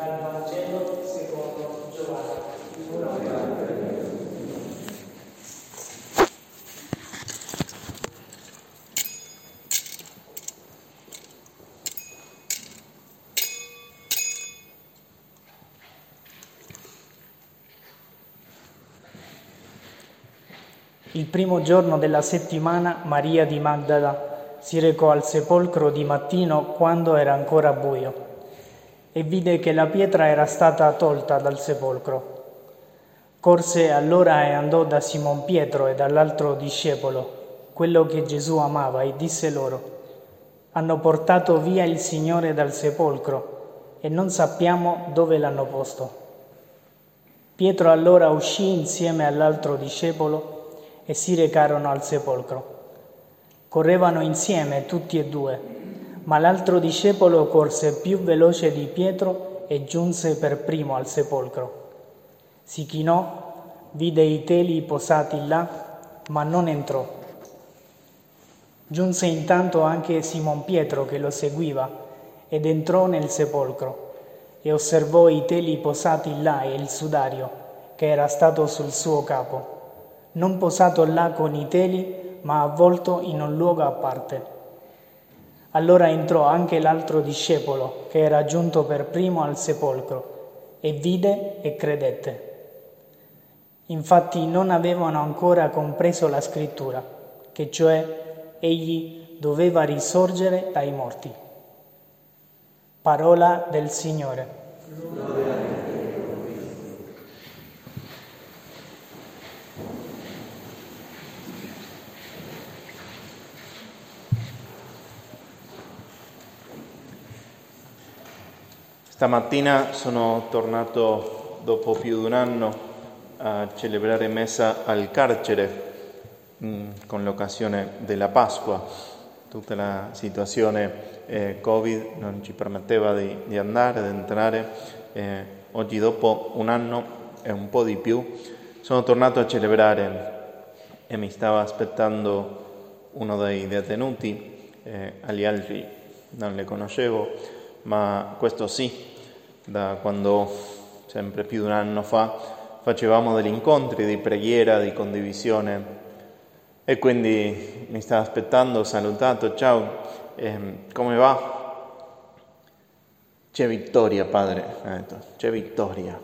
Dal Vangelo secondo Giovanni. Il primo giorno della settimana Maria di Magdala si recò al sepolcro di mattino quando era ancora buio e vide che la pietra era stata tolta dal sepolcro. Corse allora e andò da Simon Pietro e dall'altro discepolo, quello che Gesù amava, e disse loro, hanno portato via il Signore dal sepolcro e non sappiamo dove l'hanno posto. Pietro allora uscì insieme all'altro discepolo e si recarono al sepolcro. Correvano insieme tutti e due, ma l'altro discepolo corse più veloce di Pietro e giunse per primo al sepolcro. Si chinò, vide i teli posati là, ma non entrò. Giunse intanto anche Simon Pietro che lo seguiva ed entrò nel sepolcro e osservò i teli posati là e il sudario che era stato sul suo capo non posato là con i teli, ma avvolto in un luogo a parte. Allora entrò anche l'altro discepolo, che era giunto per primo al sepolcro, e vide e credette. Infatti non avevano ancora compreso la scrittura, che cioè egli doveva risorgere dai morti. Parola del Signore. Stamattina sono tornato dopo più di un anno a celebrare messa al carcere mm, con l'occasione della Pasqua. Tutta la situazione eh, Covid non ci permetteva di, di andare, di entrare. Eh, oggi dopo un anno e un po' di più sono tornato a celebrare e mi stava aspettando uno dei detenuti, eh, agli altri non le conoscevo ma questo sì, da quando sempre più di un anno fa facevamo degli incontri di preghiera, di condivisione e quindi mi stava aspettando, salutato, ciao, eh, come va? C'è vittoria, padre, ha detto, c'è vittoria.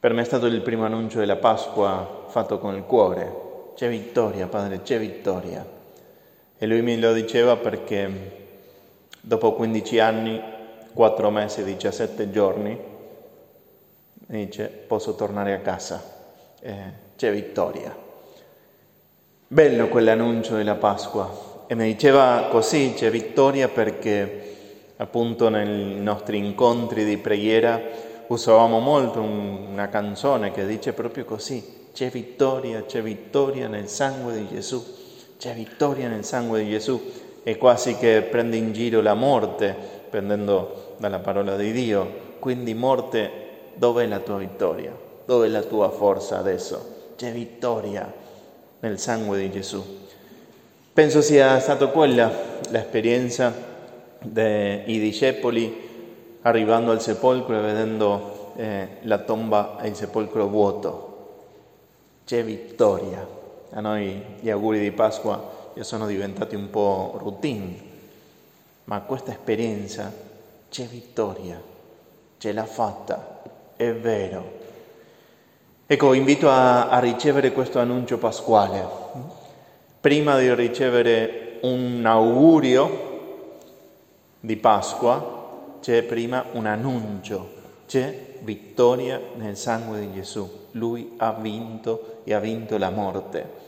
Per me è stato il primo annuncio della Pasqua fatto con il cuore, c'è vittoria, padre, c'è vittoria. E lui mi lo diceva perché dopo 15 anni 4 mesi e 17 giorni, dice posso tornare a casa, eh, c'è vittoria. Bello quell'annuncio della Pasqua. E mi diceva così, c'è vittoria perché appunto nei nostri incontri di preghiera usavamo molto una canzone che dice proprio così, c'è vittoria, c'è vittoria nel sangue di Gesù, c'è vittoria nel sangue di Gesù e quasi che prende in giro la morte prendendo dalla parola di Dio. Quindi morte, dov'è la tua vittoria? Dov'è la tua forza adesso? C'è vittoria nel sangue di Gesù. Penso sia stata quella l'esperienza dei discepoli arrivando al sepolcro e vedendo eh, la tomba e il sepolcro vuoto. C'è vittoria. A noi gli auguri di Pasqua sono diventati un po' routine ma questa esperienza c'è vittoria, ce l'ha fatta, è vero. Ecco, invito a, a ricevere questo annuncio pasquale. Prima di ricevere un augurio di Pasqua, c'è prima un annuncio, c'è vittoria nel sangue di Gesù. Lui ha vinto e ha vinto la morte.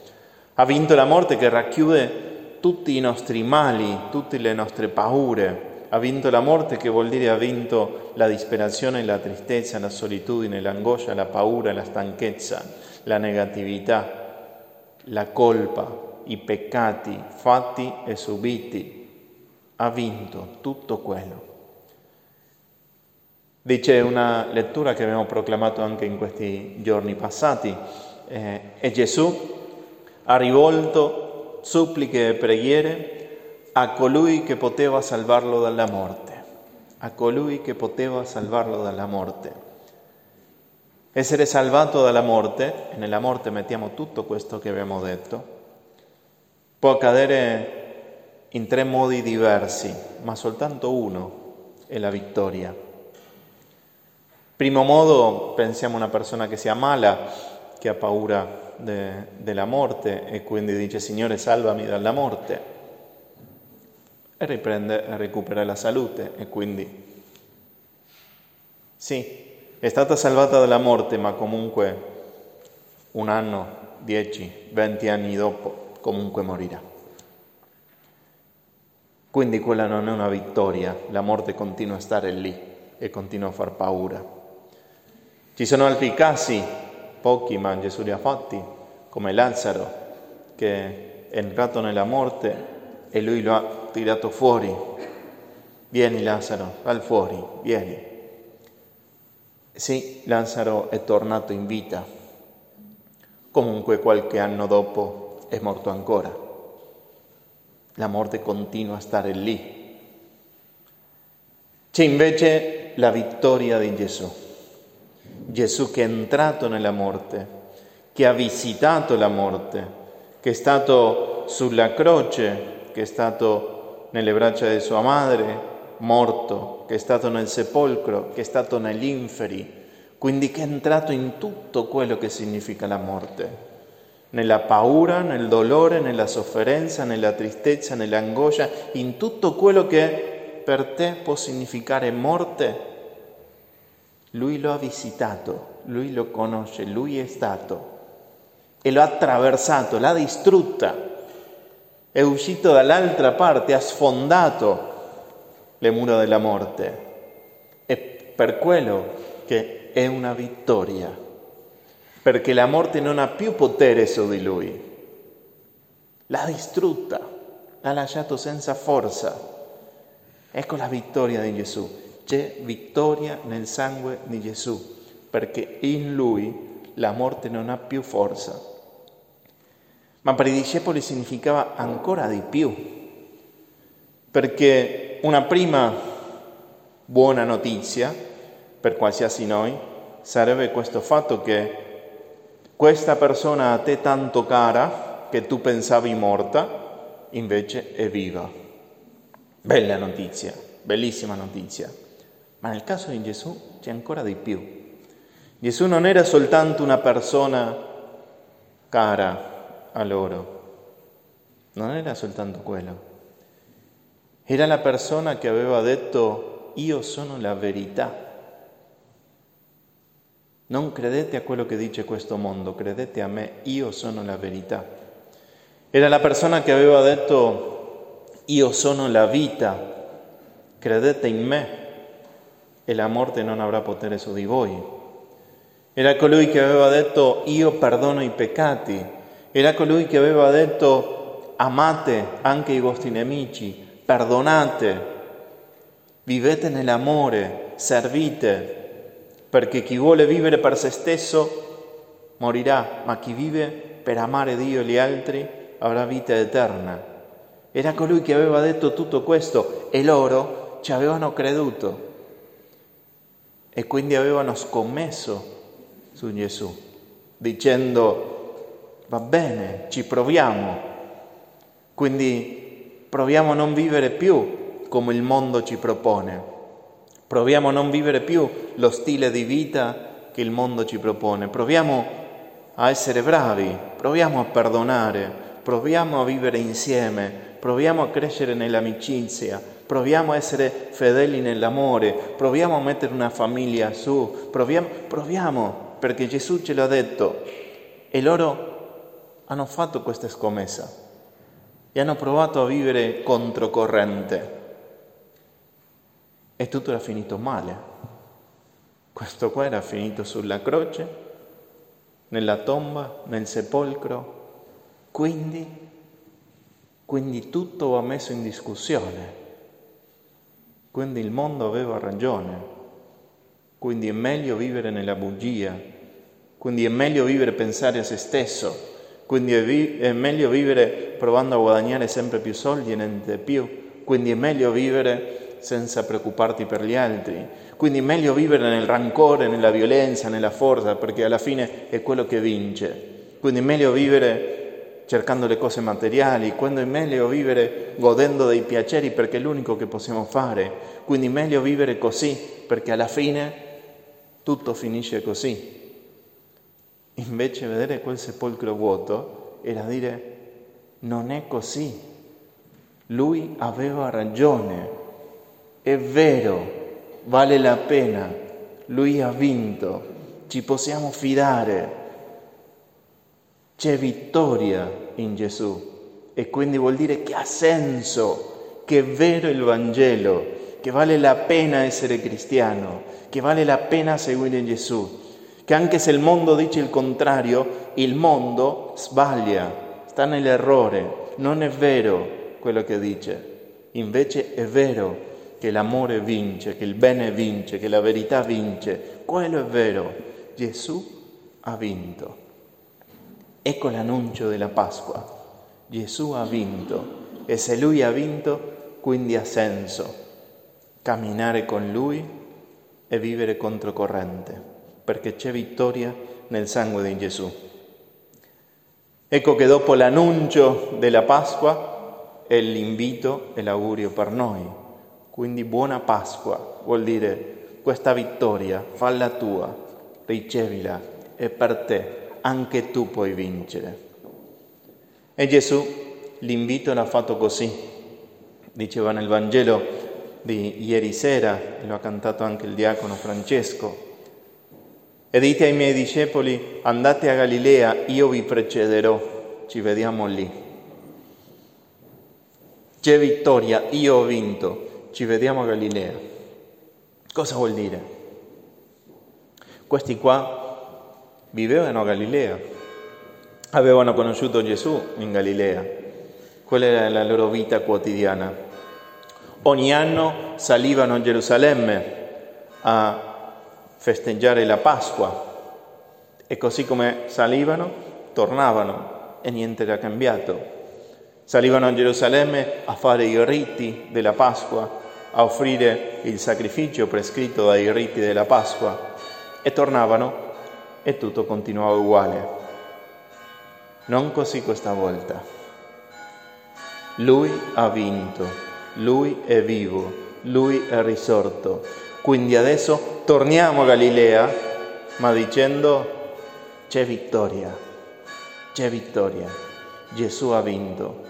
Ha vinto la morte che racchiude tutti i nostri mali, tutte le nostre paure. Ha vinto la morte che vuol dire ha vinto la disperazione, la tristezza, la solitudine, l'angoscia, la paura, la stanchezza, la negatività, la colpa, i peccati fatti e subiti. Ha vinto tutto quello. Dice una lettura che abbiamo proclamato anche in questi giorni passati, eh, e Gesù ha rivolto suppliche e preghiere a colui che poteva salvarlo dalla morte, a colui che poteva salvarlo dalla morte. Essere salvato dalla morte, e nella morte mettiamo tutto questo che abbiamo detto, può accadere in tre modi diversi, ma soltanto uno è la vittoria. Primo modo, pensiamo a una persona che si ammala, che ha paura de, della morte e quindi dice Signore salvami dalla morte e riprende e recupera la salute e quindi sì, è stata salvata dalla morte, ma comunque un anno, dieci, venti anni dopo, comunque morirà. Quindi quella non è una vittoria, la morte continua a stare lì e continua a far paura. Ci sono altri casi, pochi ma Gesù li ha fatti, come Lazzaro, che è entrato nella morte e lui lo ha tirato fuori. Vieni Lazzaro, al fuori, vieni. Sì, Lazzaro è tornato in vita, comunque qualche anno dopo è morto ancora. La morte continua a stare lì. C'è invece la vittoria di Gesù. Gesù che è entrato nella morte, che ha visitato la morte, che è stato sulla croce, che è stato nelle braccia di sua madre, morto, che è stato nel sepolcro, che è stato negli inferi, quindi che è entrato in tutto quello che significa la morte, nella paura, nel dolore, nella sofferenza, nella tristezza, nell'angoscia, in tutto quello che per te può significare morte. Lui lo ha visitato, lui lo conosce, lui è stato e lo ha attraversato, l'ha distrutta, è uscito dall'altra parte, ha sfondato le mura della morte. È per quello che è una vittoria, perché la morte non ha più potere su di lui. L'ha distrutta, l'ha lasciato senza forza. Ecco la vittoria di Gesù. C'è vittoria nel sangue di Gesù, perché in lui la morte non ha più forza. Ma per i discepoli significava ancora di più, perché una prima buona notizia per qualsiasi noi sarebbe questo fatto che questa persona a te tanto cara che tu pensavi morta, invece è viva. Bella notizia, bellissima notizia. Ma nel caso di Gesù c'è ancora di più. Gesù non era soltanto una persona cara a loro, non era soltanto quello. Era la persona che aveva detto io sono la verità. Non credete a quello che dice questo mondo, credete a me, io sono la verità. Era la persona che aveva detto io sono la vita, credete in me e la morte non avrà potere su di voi. Era colui che aveva detto io perdono i peccati, era colui che aveva detto amate anche i vostri nemici, perdonate, vivete nell'amore, servite, perché chi vuole vivere per se stesso morirà, ma chi vive per amare Dio e gli altri avrà vita eterna. Era colui che aveva detto tutto questo e loro ci avevano creduto e quindi avevano scommesso su Gesù, dicendo va bene, ci proviamo. Quindi proviamo a non vivere più come il mondo ci propone, proviamo a non vivere più lo stile di vita che il mondo ci propone, proviamo a essere bravi, proviamo a perdonare, proviamo a vivere insieme, proviamo a crescere nell'amicizia, proviamo a essere fedeli nell'amore, proviamo a mettere una famiglia su, proviamo, proviamo perché Gesù ce l'ha detto. E loro hanno fatto questa scommessa. E hanno provato a vivere controcorrente. E tutto era finito male. Questo qua era finito sulla croce, nella tomba, nel sepolcro, quindi, quindi tutto va messo in discussione. Quindi il mondo aveva ragione, quindi è meglio vivere nella bugia, quindi è meglio vivere pensare a se stesso quindi è, vi- è meglio vivere provando a guadagnare sempre più soldi e niente più, quindi è meglio vivere senza preoccuparti per gli altri. Quindi è meglio vivere nel rancore, nella violenza, nella forza, perché alla fine è quello che vince. Quindi è meglio vivere cercando le cose materiali, quando è meglio vivere godendo dei piaceri perché è l'unico che possiamo fare. Quindi è meglio vivere così, perché alla fine tutto finisce così. Invece vedere quel sepolcro vuoto era dire non è così. Lui aveva ragione, è vero, vale la pena, lui ha vinto, ci possiamo fidare, c'è vittoria in Gesù. E quindi vuol dire che ha senso, che è vero il Vangelo, che vale la pena essere cristiano, che vale la pena seguire Gesù, che anche se il mondo dice il contrario, il mondo sbaglia, sta nell'errore, non è vero quello che dice, invece è vero che l'amore vince, che il bene vince, che la verità vince, quello è vero, Gesù ha vinto. Ecco l'annuncio della Pasqua, Gesù ha vinto e se lui ha vinto, quindi ha senso camminare con lui e vivere controcorrente, perché c'è vittoria nel sangue di Gesù. Ecco che dopo l'annuncio della Pasqua è l'invito e l'augurio per noi. Quindi buona Pasqua vuol dire questa vittoria, falla tua, ricevila, è per te, anche tu puoi vincere. E Gesù l'invito l'ha fatto così, diceva nel Vangelo di ieri sera, lo ha cantato anche il diacono Francesco, e dite ai miei discepoli, andate a Galilea, io vi precederò, ci vediamo lì. C'è vittoria, io ho vinto, ci vediamo a Galilea. Cosa vuol dire? Questi qua vivevano a Galilea, avevano conosciuto Gesù in Galilea, quella era la loro vita quotidiana. Ogni anno salivano a Gerusalemme a festeggiare la Pasqua e così come salivano, tornavano e niente era cambiato. Salivano a Gerusalemme a fare i riti della Pasqua, a offrire il sacrificio prescritto dai riti della Pasqua e tornavano e tutto continuava uguale. Non così questa volta. Lui ha vinto, lui è vivo, lui è risorto quindi adesso torniamo a Galilea, ma dicendo c'è vittoria, c'è vittoria, Gesù ha vinto.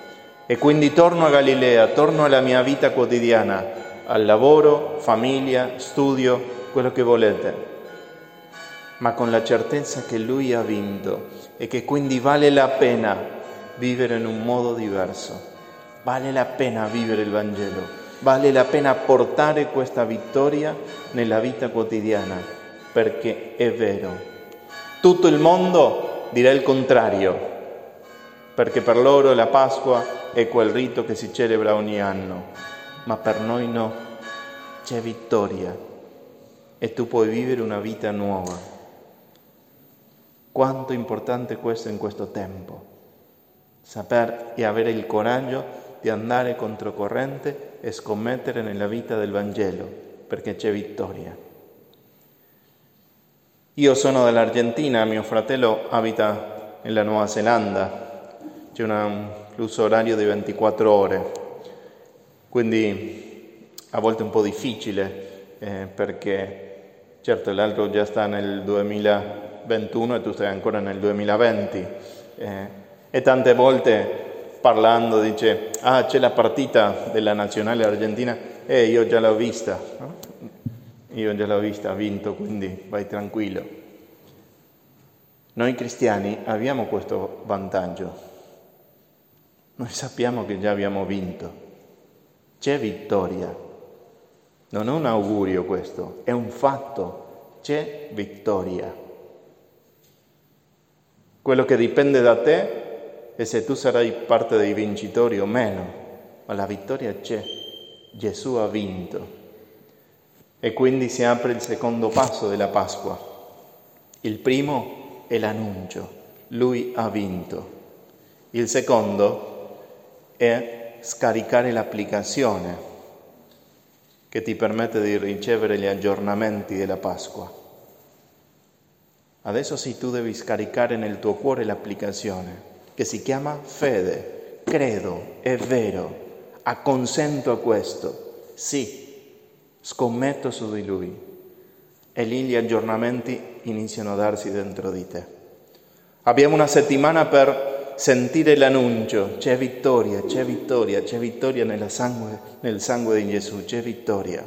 E quindi torno a Galilea, torno alla mia vita quotidiana, al lavoro, famiglia, studio, quello che volete, ma con la certezza che Lui ha vinto e che quindi vale la pena vivere in un modo diverso, vale la pena vivere il Vangelo vale la pena portare questa vittoria nella vita quotidiana, perché è vero. Tutto il mondo dirà il contrario, perché per loro la Pasqua è quel rito che si celebra ogni anno, ma per noi no, c'è vittoria e tu puoi vivere una vita nuova. Quanto è importante questo in questo tempo, saper e avere il coraggio di andare controcorrente e scommettere nella vita del Vangelo, perché c'è vittoria. Io sono dell'Argentina, mio fratello abita nella Nuova Zelanda, c'è un flusso orario di 24 ore, quindi a volte è un po' difficile eh, perché certo l'altro già sta nel 2021 e tu stai ancora nel 2020 eh, e tante volte parlando dice, ah c'è la partita della nazionale argentina, eh io già l'ho vista, no? io già l'ho vista, ha vinto, quindi vai tranquillo. Noi cristiani abbiamo questo vantaggio, noi sappiamo che già abbiamo vinto, c'è vittoria, non è un augurio questo, è un fatto, c'è vittoria. Quello che dipende da te e se tu sarai parte dei vincitori o meno, ma la vittoria c'è, Gesù ha vinto. E quindi si apre il secondo passo della Pasqua. Il primo è l'annuncio, lui ha vinto. Il secondo è scaricare l'applicazione. che ti permette di ricevere gli aggiornamenti della Pasqua. Adesso sì, tu devi scaricare nel tuo cuore l'applicazione che si chiama fede. Credo, è vero, acconsento a questo. Sì, scommetto su di lui. E lì gli aggiornamenti iniziano a darsi dentro di te. Abbiamo una settimana per sentire l'annuncio, c'è vittoria, c'è vittoria, c'è vittoria sangue, nel sangue di Gesù, c'è vittoria.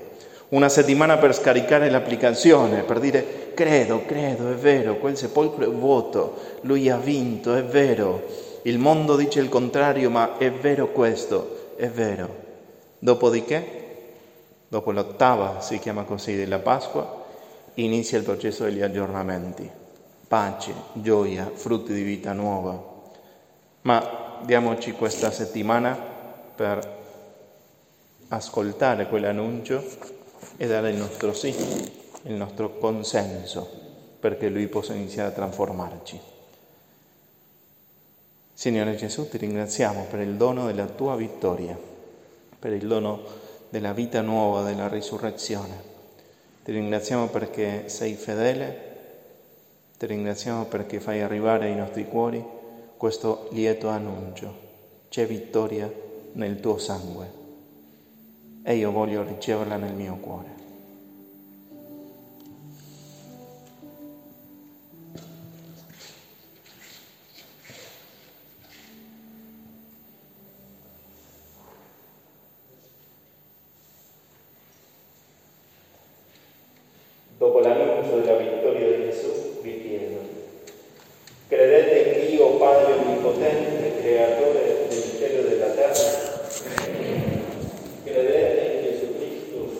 Una settimana per scaricare l'applicazione, per dire credo, credo, è vero, quel sepolcro è vuoto, lui ha vinto, è vero. Il mondo dice il contrario, ma è vero questo, è vero. Dopodiché, dopo l'ottava, si chiama così, della Pasqua, inizia il processo degli aggiornamenti. Pace, gioia, frutti di vita nuova. Ma diamoci questa settimana per ascoltare quell'annuncio e dare il nostro sì, il nostro consenso perché Lui possa iniziare a trasformarci. Signore Gesù, ti ringraziamo per il dono della tua vittoria, per il dono della vita nuova, della risurrezione. Ti ringraziamo perché sei fedele, ti ringraziamo perché fai arrivare ai nostri cuori questo lieto annuncio. C'è vittoria nel tuo sangue e io voglio riceverla nel mio cuore.